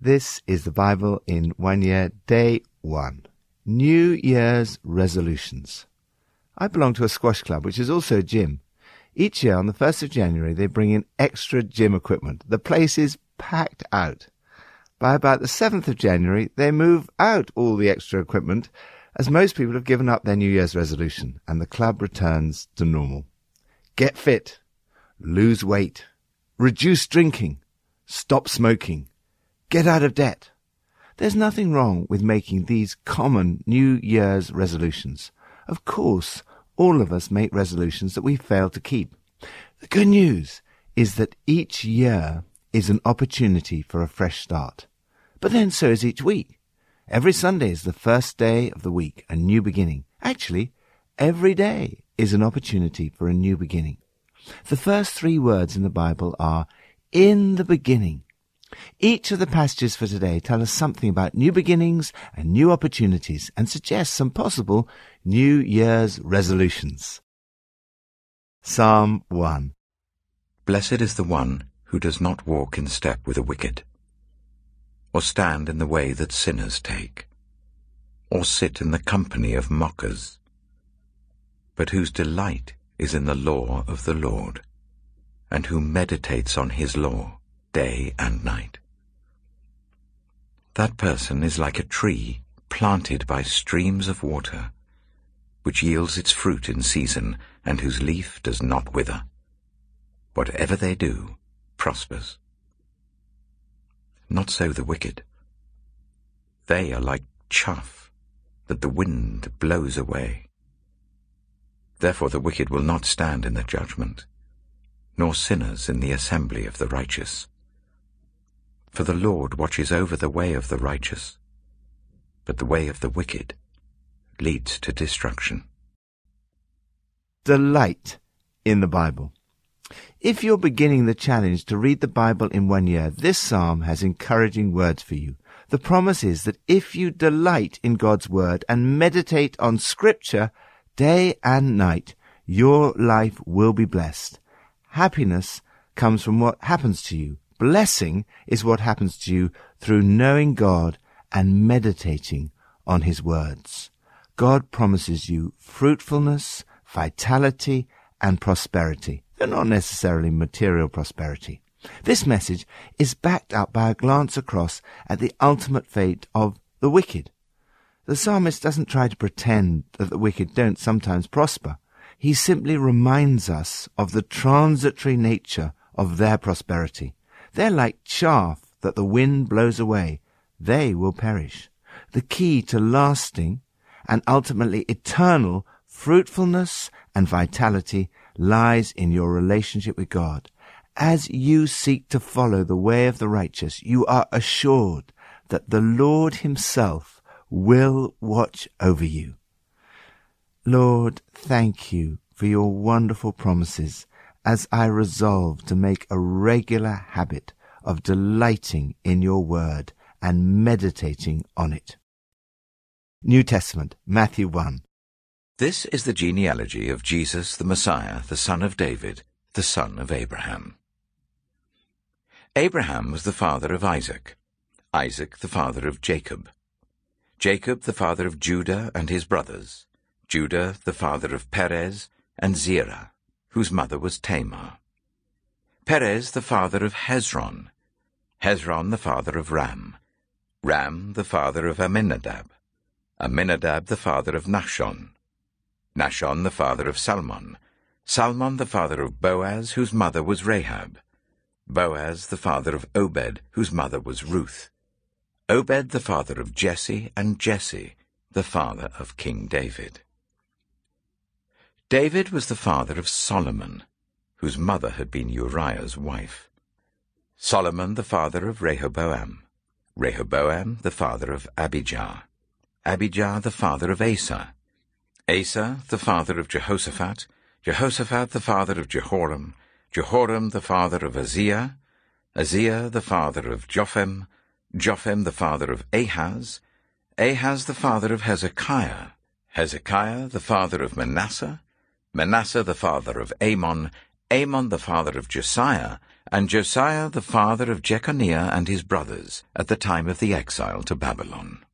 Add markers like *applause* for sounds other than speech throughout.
This is the Bible in one year, day one. New Year's resolutions. I belong to a squash club, which is also a gym. Each year on the 1st of January, they bring in extra gym equipment. The place is packed out. By about the 7th of January, they move out all the extra equipment as most people have given up their New Year's resolution and the club returns to normal. Get fit, lose weight, reduce drinking, stop smoking, get out of debt. There's nothing wrong with making these common New Year's resolutions. Of course, all of us make resolutions that we fail to keep. The good news is that each year is an opportunity for a fresh start. But then so is each week. Every Sunday is the first day of the week, a new beginning. Actually, every day is an opportunity for a new beginning. The first three words in the Bible are in the beginning. Each of the passages for today tell us something about new beginnings and new opportunities and suggest some possible New Year's resolutions. Psalm 1 Blessed is the one who does not walk in step with the wicked, or stand in the way that sinners take, or sit in the company of mockers, but whose delight is in the law of the Lord, and who meditates on his law day and night. That person is like a tree planted by streams of water, which yields its fruit in season and whose leaf does not wither. Whatever they do prospers. Not so the wicked. They are like chaff that the wind blows away. Therefore the wicked will not stand in the judgment, nor sinners in the assembly of the righteous. For the Lord watches over the way of the righteous, but the way of the wicked leads to destruction. Delight in the Bible. If you're beginning the challenge to read the Bible in one year, this psalm has encouraging words for you. The promise is that if you delight in God's word and meditate on scripture day and night, your life will be blessed. Happiness comes from what happens to you. Blessing is what happens to you through knowing God and meditating on his words. God promises you fruitfulness, vitality, and prosperity. They're not necessarily material prosperity. This message is backed up by a glance across at the ultimate fate of the wicked. The psalmist doesn't try to pretend that the wicked don't sometimes prosper. He simply reminds us of the transitory nature of their prosperity. They're like chaff that the wind blows away. They will perish. The key to lasting and ultimately eternal fruitfulness and vitality lies in your relationship with God. As you seek to follow the way of the righteous, you are assured that the Lord himself will watch over you. Lord, thank you for your wonderful promises as I resolve to make a regular habit of delighting in your word and meditating on it. New Testament, Matthew 1. This is the genealogy of Jesus the Messiah, the son of David, the son of Abraham. Abraham was the father of Isaac, Isaac the father of Jacob, Jacob the father of Judah and his brothers, Judah the father of Perez and Zerah, whose mother was Tamar, Perez the father of Hezron, Hezron the father of Ram, Ram the father of Amminadab, Amminadab the father of Nahshon, Nahshon the father of Salmon, Salmon the father of Boaz, whose mother was Rahab, Boaz the father of Obed, whose mother was Ruth, Obed the father of Jesse, and Jesse the father of King David. David was the father of Solomon, whose mother had been Uriah's wife. Solomon the father of Rehoboam, Rehoboam the father of Abijah, Abijah the father of Asa, Asa the father of Jehoshaphat, Jehoshaphat the father of Jehoram, Jehoram the father of Uzziah, Uzziah the father of Jotham, Jotham the father of Ahaz, Ahaz the father of Hezekiah, Hezekiah the father of Manasseh, Manasseh the father of Amon, Amon the father of Josiah, and Josiah the father of Jeconiah and his brothers at the time of the exile to Babylon.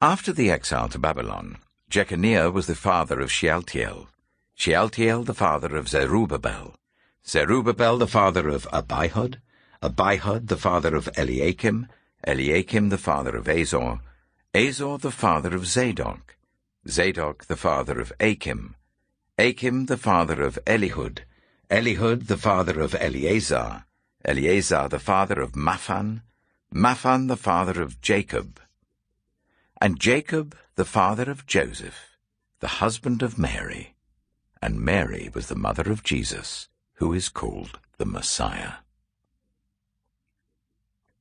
After the exile to Babylon, Jeconiah was the father of Shealtiel, Shealtiel the father of Zerubbabel, Zerubbabel the father of Abihud, Abihud the father of Eliakim, Eliakim the father of Azor, Azor the father of Zadok, Zadok the father of Achim, Achim the father of Elihud, Elihud the father of Eleazar, Eleazar the father of Matthan, Matthan the father of Jacob, and Jacob the father of Joseph, the husband of Mary, and Mary was the mother of Jesus, who is called the Messiah.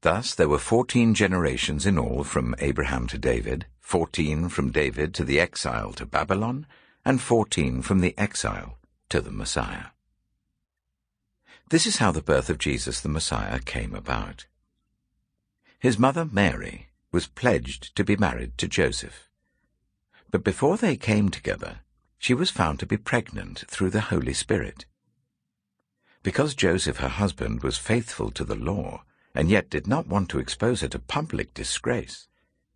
Thus there were fourteen generations in all from Abraham to David, fourteen from David to the exile to Babylon, and fourteen from the exile to the Messiah. This is how the birth of Jesus the Messiah came about. His mother Mary was pledged to be married to Joseph. But before they came together, she was found to be pregnant through the Holy Spirit. Because Joseph, her husband, was faithful to the law, and yet did not want to expose her to public disgrace,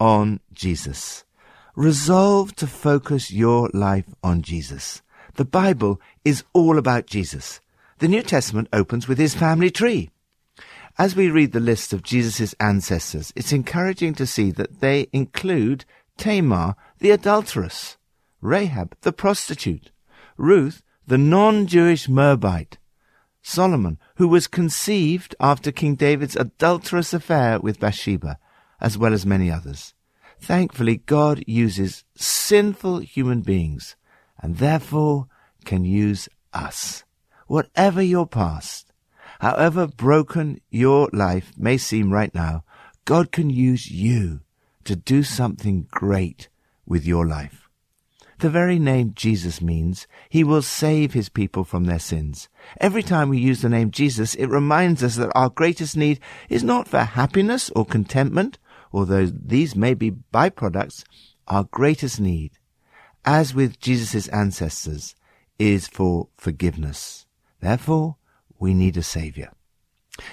on Jesus. Resolve to focus your life on Jesus. The Bible is all about Jesus. The New Testament opens with his family tree. As we read the list of Jesus' ancestors, it's encouraging to see that they include Tamar, the adulteress, Rahab, the prostitute, Ruth, the non-Jewish Moabite, Solomon, who was conceived after King David's adulterous affair with Bathsheba, as well as many others. Thankfully, God uses sinful human beings and therefore can use us. Whatever your past, however broken your life may seem right now, God can use you to do something great with your life. The very name Jesus means he will save his people from their sins. Every time we use the name Jesus, it reminds us that our greatest need is not for happiness or contentment, although these may be byproducts, our greatest need, as with Jesus' ancestors, is for forgiveness. Therefore, we need a Savior.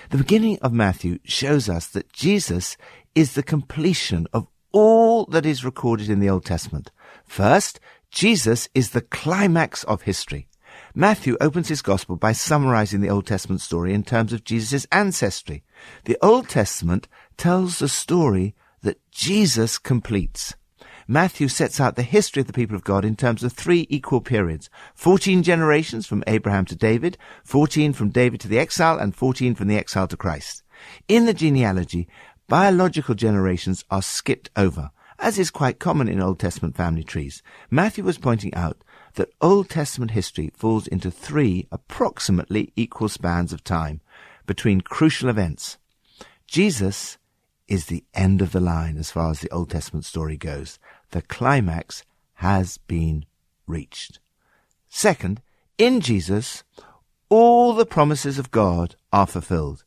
The beginning of Matthew shows us that Jesus is the completion of all that is recorded in the Old Testament. First, Jesus is the climax of history. Matthew opens his gospel by summarizing the Old Testament story in terms of Jesus' ancestry. The Old Testament tells the story that Jesus completes. Matthew sets out the history of the people of God in terms of three equal periods. 14 generations from Abraham to David, 14 from David to the exile, and 14 from the exile to Christ. In the genealogy, biological generations are skipped over as is quite common in Old Testament family trees. Matthew was pointing out that Old Testament history falls into three approximately equal spans of time between crucial events. Jesus is the end of the line as far as the Old Testament story goes. The climax has been reached. Second, in Jesus, all the promises of God are fulfilled.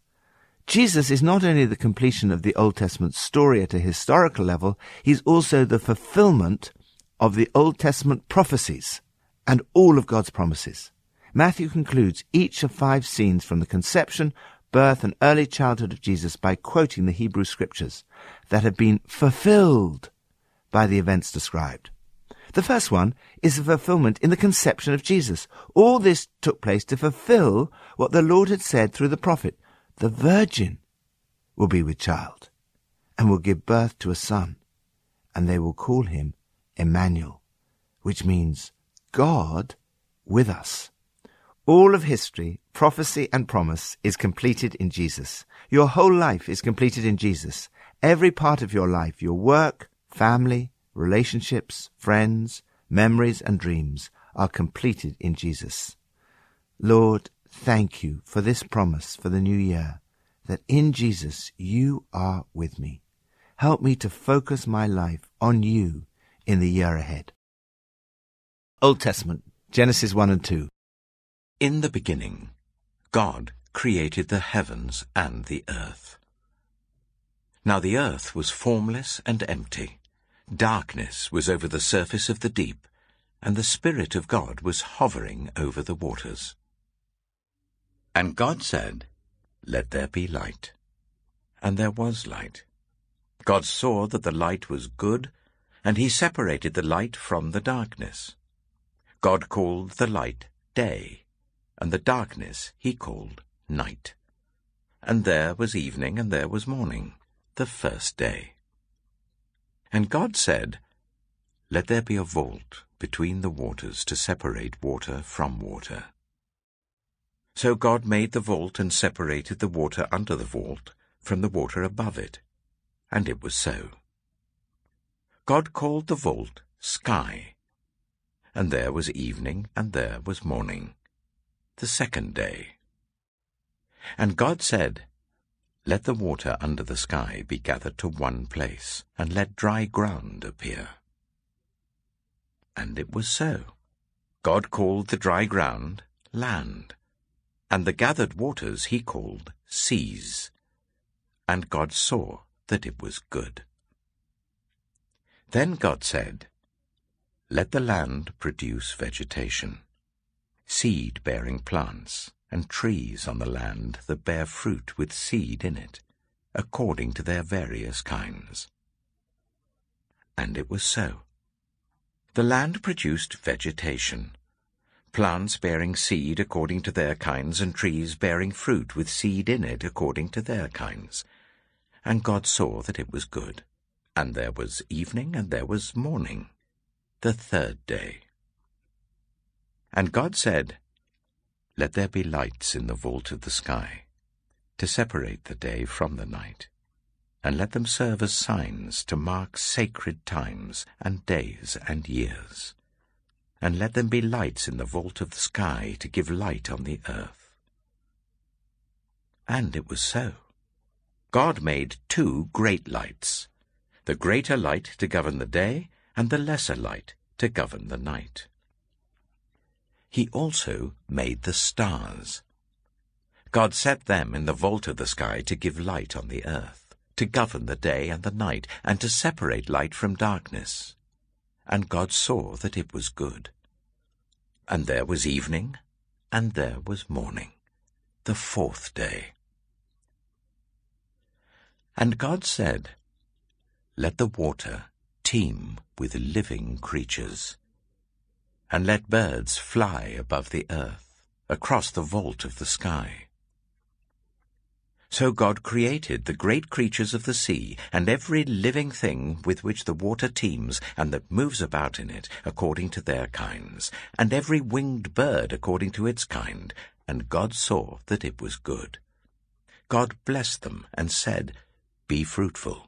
Jesus is not only the completion of the Old Testament story at a historical level, he's also the fulfillment of the Old Testament prophecies and all of God's promises. Matthew concludes each of five scenes from the conception, birth, and early childhood of Jesus by quoting the Hebrew scriptures that have been fulfilled by the events described. The first one is the fulfillment in the conception of Jesus. All this took place to fulfill what the Lord had said through the prophet. The virgin will be with child and will give birth to a son, and they will call him Emmanuel, which means God with us. All of history, prophecy and promise is completed in Jesus. Your whole life is completed in Jesus. Every part of your life, your work, family, relationships, friends, memories and dreams are completed in Jesus. Lord, thank you for this promise for the new year that in Jesus you are with me. Help me to focus my life on you in the year ahead. Old Testament, Genesis 1 and 2. In the beginning, God created the heavens and the earth. Now the earth was formless and empty. Darkness was over the surface of the deep, and the Spirit of God was hovering over the waters. And God said, Let there be light. And there was light. God saw that the light was good, and he separated the light from the darkness. God called the light day, and the darkness he called night. And there was evening, and there was morning, the first day. And God said, Let there be a vault between the waters to separate water from water. So God made the vault and separated the water under the vault from the water above it. And it was so. God called the vault sky. And there was evening, and there was morning, the second day. And God said, Let the water under the sky be gathered to one place, and let dry ground appear. And it was so. God called the dry ground land, and the gathered waters he called seas. And God saw that it was good. Then God said, Let the land produce vegetation, seed-bearing plants, and trees on the land that bear fruit with seed in it, according to their various kinds. And it was so. The land produced vegetation, plants bearing seed according to their kinds, and trees bearing fruit with seed in it according to their kinds. And God saw that it was good. And there was evening, and there was morning, the third day. And God said, Let there be lights in the vault of the sky, to separate the day from the night, and let them serve as signs to mark sacred times and days and years. And let them be lights in the vault of the sky to give light on the earth. And it was so. God made two great lights, the greater light to govern the day, and the lesser light to govern the night. He also made the stars. God set them in the vault of the sky to give light on the earth, to govern the day and the night, and to separate light from darkness. And God saw that it was good. And there was evening, and there was morning, the fourth day. And God said, Let the water teem with living creatures, and let birds fly above the earth, across the vault of the sky. So God created the great creatures of the sea, and every living thing with which the water teems, and that moves about in it, according to their kinds, and every winged bird according to its kind. And God saw that it was good. God blessed them, and said, Be fruitful,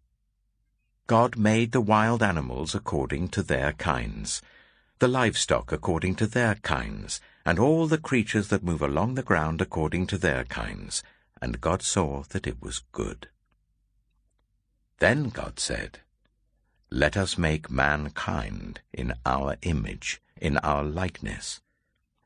God made the wild animals according to their kinds, the livestock according to their kinds, and all the creatures that move along the ground according to their kinds. And God saw that it was good. Then God said, Let us make mankind in our image, in our likeness,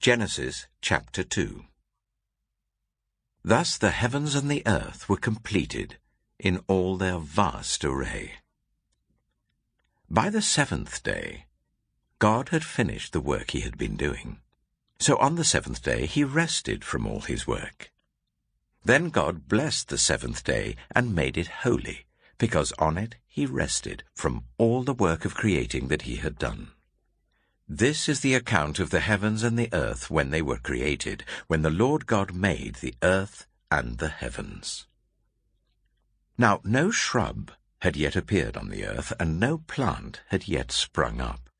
Genesis chapter 2 Thus the heavens and the earth were completed in all their vast array. By the seventh day, God had finished the work he had been doing. So on the seventh day he rested from all his work. Then God blessed the seventh day and made it holy, because on it he rested from all the work of creating that he had done. This is the account of the heavens and the earth when they were created, when the Lord God made the earth and the heavens. Now no shrub had yet appeared on the earth, and no plant had yet sprung up.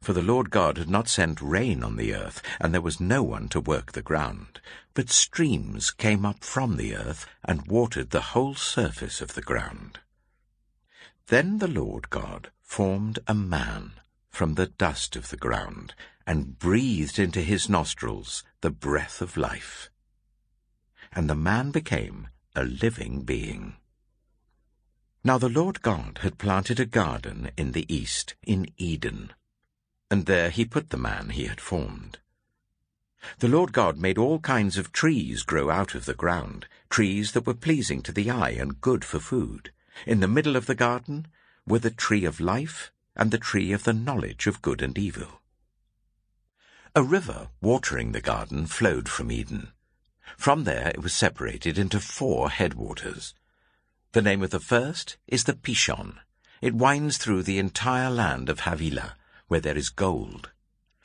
For the Lord God had not sent rain on the earth, and there was no one to work the ground. But streams came up from the earth, and watered the whole surface of the ground. Then the Lord God formed a man from the dust of the ground, and breathed into his nostrils the breath of life. And the man became a living being. Now the Lord God had planted a garden in the east, in Eden and there he put the man he had formed. The Lord God made all kinds of trees grow out of the ground, trees that were pleasing to the eye and good for food. In the middle of the garden were the tree of life and the tree of the knowledge of good and evil. A river watering the garden flowed from Eden. From there it was separated into four headwaters. The name of the first is the Pishon. It winds through the entire land of Havilah, where there is gold.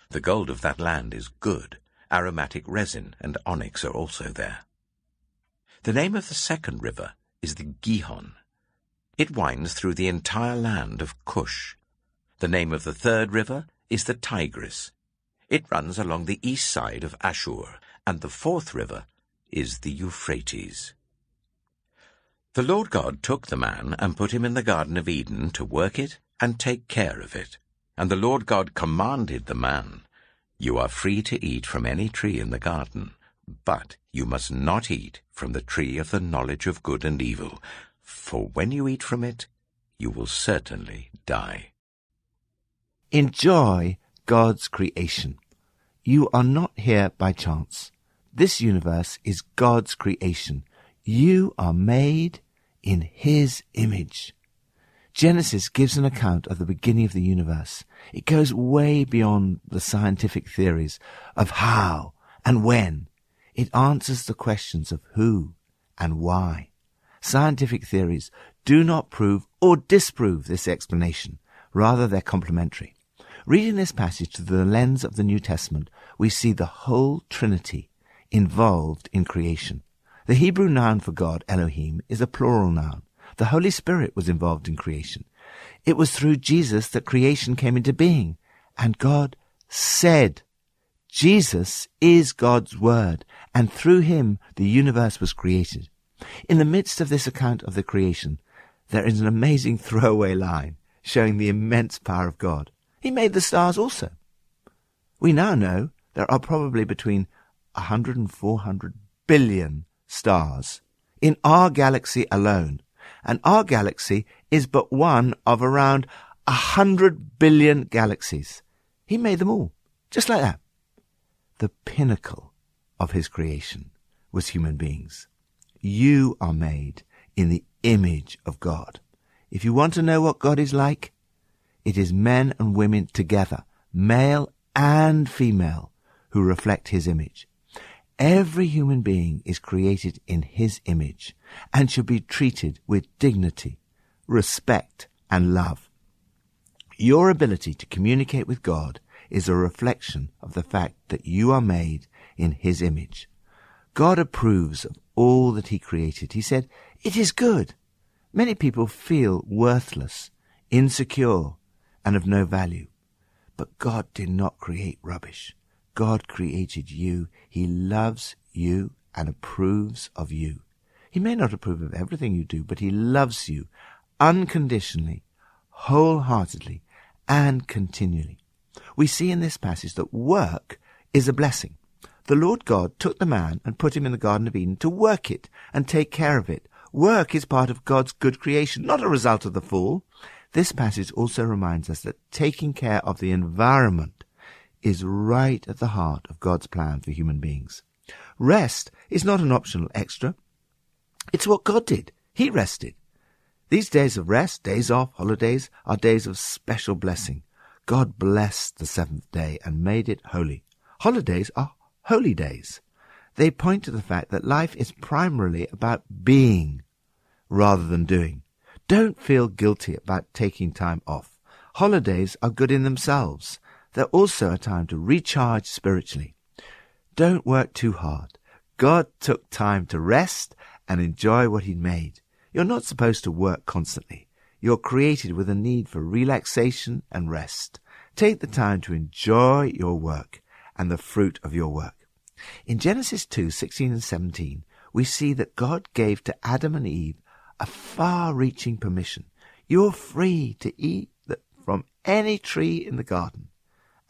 The gold of that land is good. Aromatic resin and onyx are also there. The name of the second river is the Gihon. It winds through the entire land of Cush. The name of the third river is the Tigris. It runs along the east side of Ashur, and the fourth river is the Euphrates. The Lord God took the man and put him in the Garden of Eden to work it and take care of it. And the Lord God commanded the man, You are free to eat from any tree in the garden, but you must not eat from the tree of the knowledge of good and evil, for when you eat from it, you will certainly die. Enjoy God's creation. You are not here by chance. This universe is God's creation. You are made in His image. Genesis gives an account of the beginning of the universe. It goes way beyond the scientific theories of how and when. It answers the questions of who and why. Scientific theories do not prove or disprove this explanation. Rather, they're complementary. Reading this passage through the lens of the New Testament, we see the whole Trinity involved in creation. The Hebrew noun for God, Elohim, is a plural noun. The Holy Spirit was involved in creation. It was through Jesus that creation came into being. And God said, Jesus is God's Word, and through him the universe was created. In the midst of this account of the creation, there is an amazing *laughs* throwaway line showing the immense power of God. He made the stars also. We now know there are probably between 100 and 400 billion stars in our galaxy alone. And our galaxy is but one of around a hundred billion galaxies. He made them all, just like that. The pinnacle of his creation was human beings. You are made in the image of God. If you want to know what God is like, it is men and women together, male and female, who reflect his image. Every human being is created in his image and should be treated with dignity, respect, and love. Your ability to communicate with God is a reflection of the fact that you are made in his image. God approves of all that he created. He said, It is good. Many people feel worthless, insecure, and of no value. But God did not create rubbish. God created you. He loves you and approves of you. He may not approve of everything you do, but he loves you unconditionally, wholeheartedly, and continually. We see in this passage that work is a blessing. The Lord God took the man and put him in the Garden of Eden to work it and take care of it. Work is part of God's good creation, not a result of the fall. This passage also reminds us that taking care of the environment is right at the heart of God's plan for human beings. Rest is not an optional extra. It's what God did. He rested. These days of rest, days off, holidays, are days of special blessing. God blessed the seventh day and made it holy. Holidays are holy days. They point to the fact that life is primarily about being rather than doing. Don't feel guilty about taking time off. Holidays are good in themselves. They're also a time to recharge spiritually. Don't work too hard. God took time to rest and enjoy what He'd made. You're not supposed to work constantly. You're created with a need for relaxation and rest. Take the time to enjoy your work and the fruit of your work. In Genesis 2, 16 and 17, we see that God gave to Adam and Eve a far-reaching permission. You're free to eat from any tree in the garden.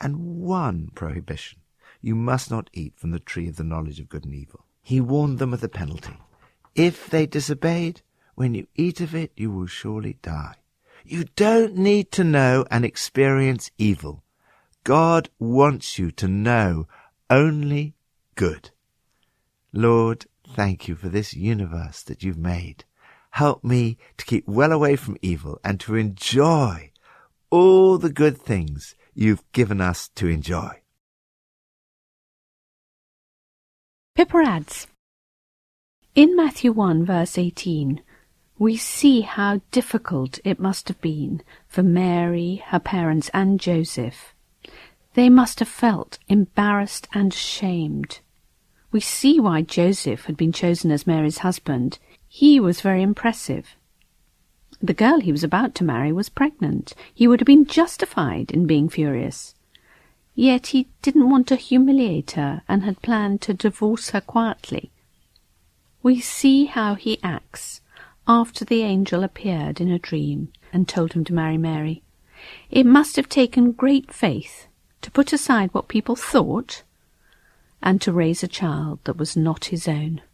And one prohibition. You must not eat from the tree of the knowledge of good and evil. He warned them of the penalty. If they disobeyed, when you eat of it, you will surely die. You don't need to know and experience evil. God wants you to know only good. Lord, thank you for this universe that you've made. Help me to keep well away from evil and to enjoy all the good things you've given us to enjoy. Pippa adds, In Matthew 1 verse 18, we see how difficult it must have been for Mary, her parents, and Joseph. They must have felt embarrassed and ashamed. We see why Joseph had been chosen as Mary's husband. He was very impressive. The girl he was about to marry was pregnant. He would have been justified in being furious. Yet he didn't want to humiliate her and had planned to divorce her quietly. We see how he acts after the angel appeared in a dream and told him to marry Mary. It must have taken great faith to put aside what people thought and to raise a child that was not his own.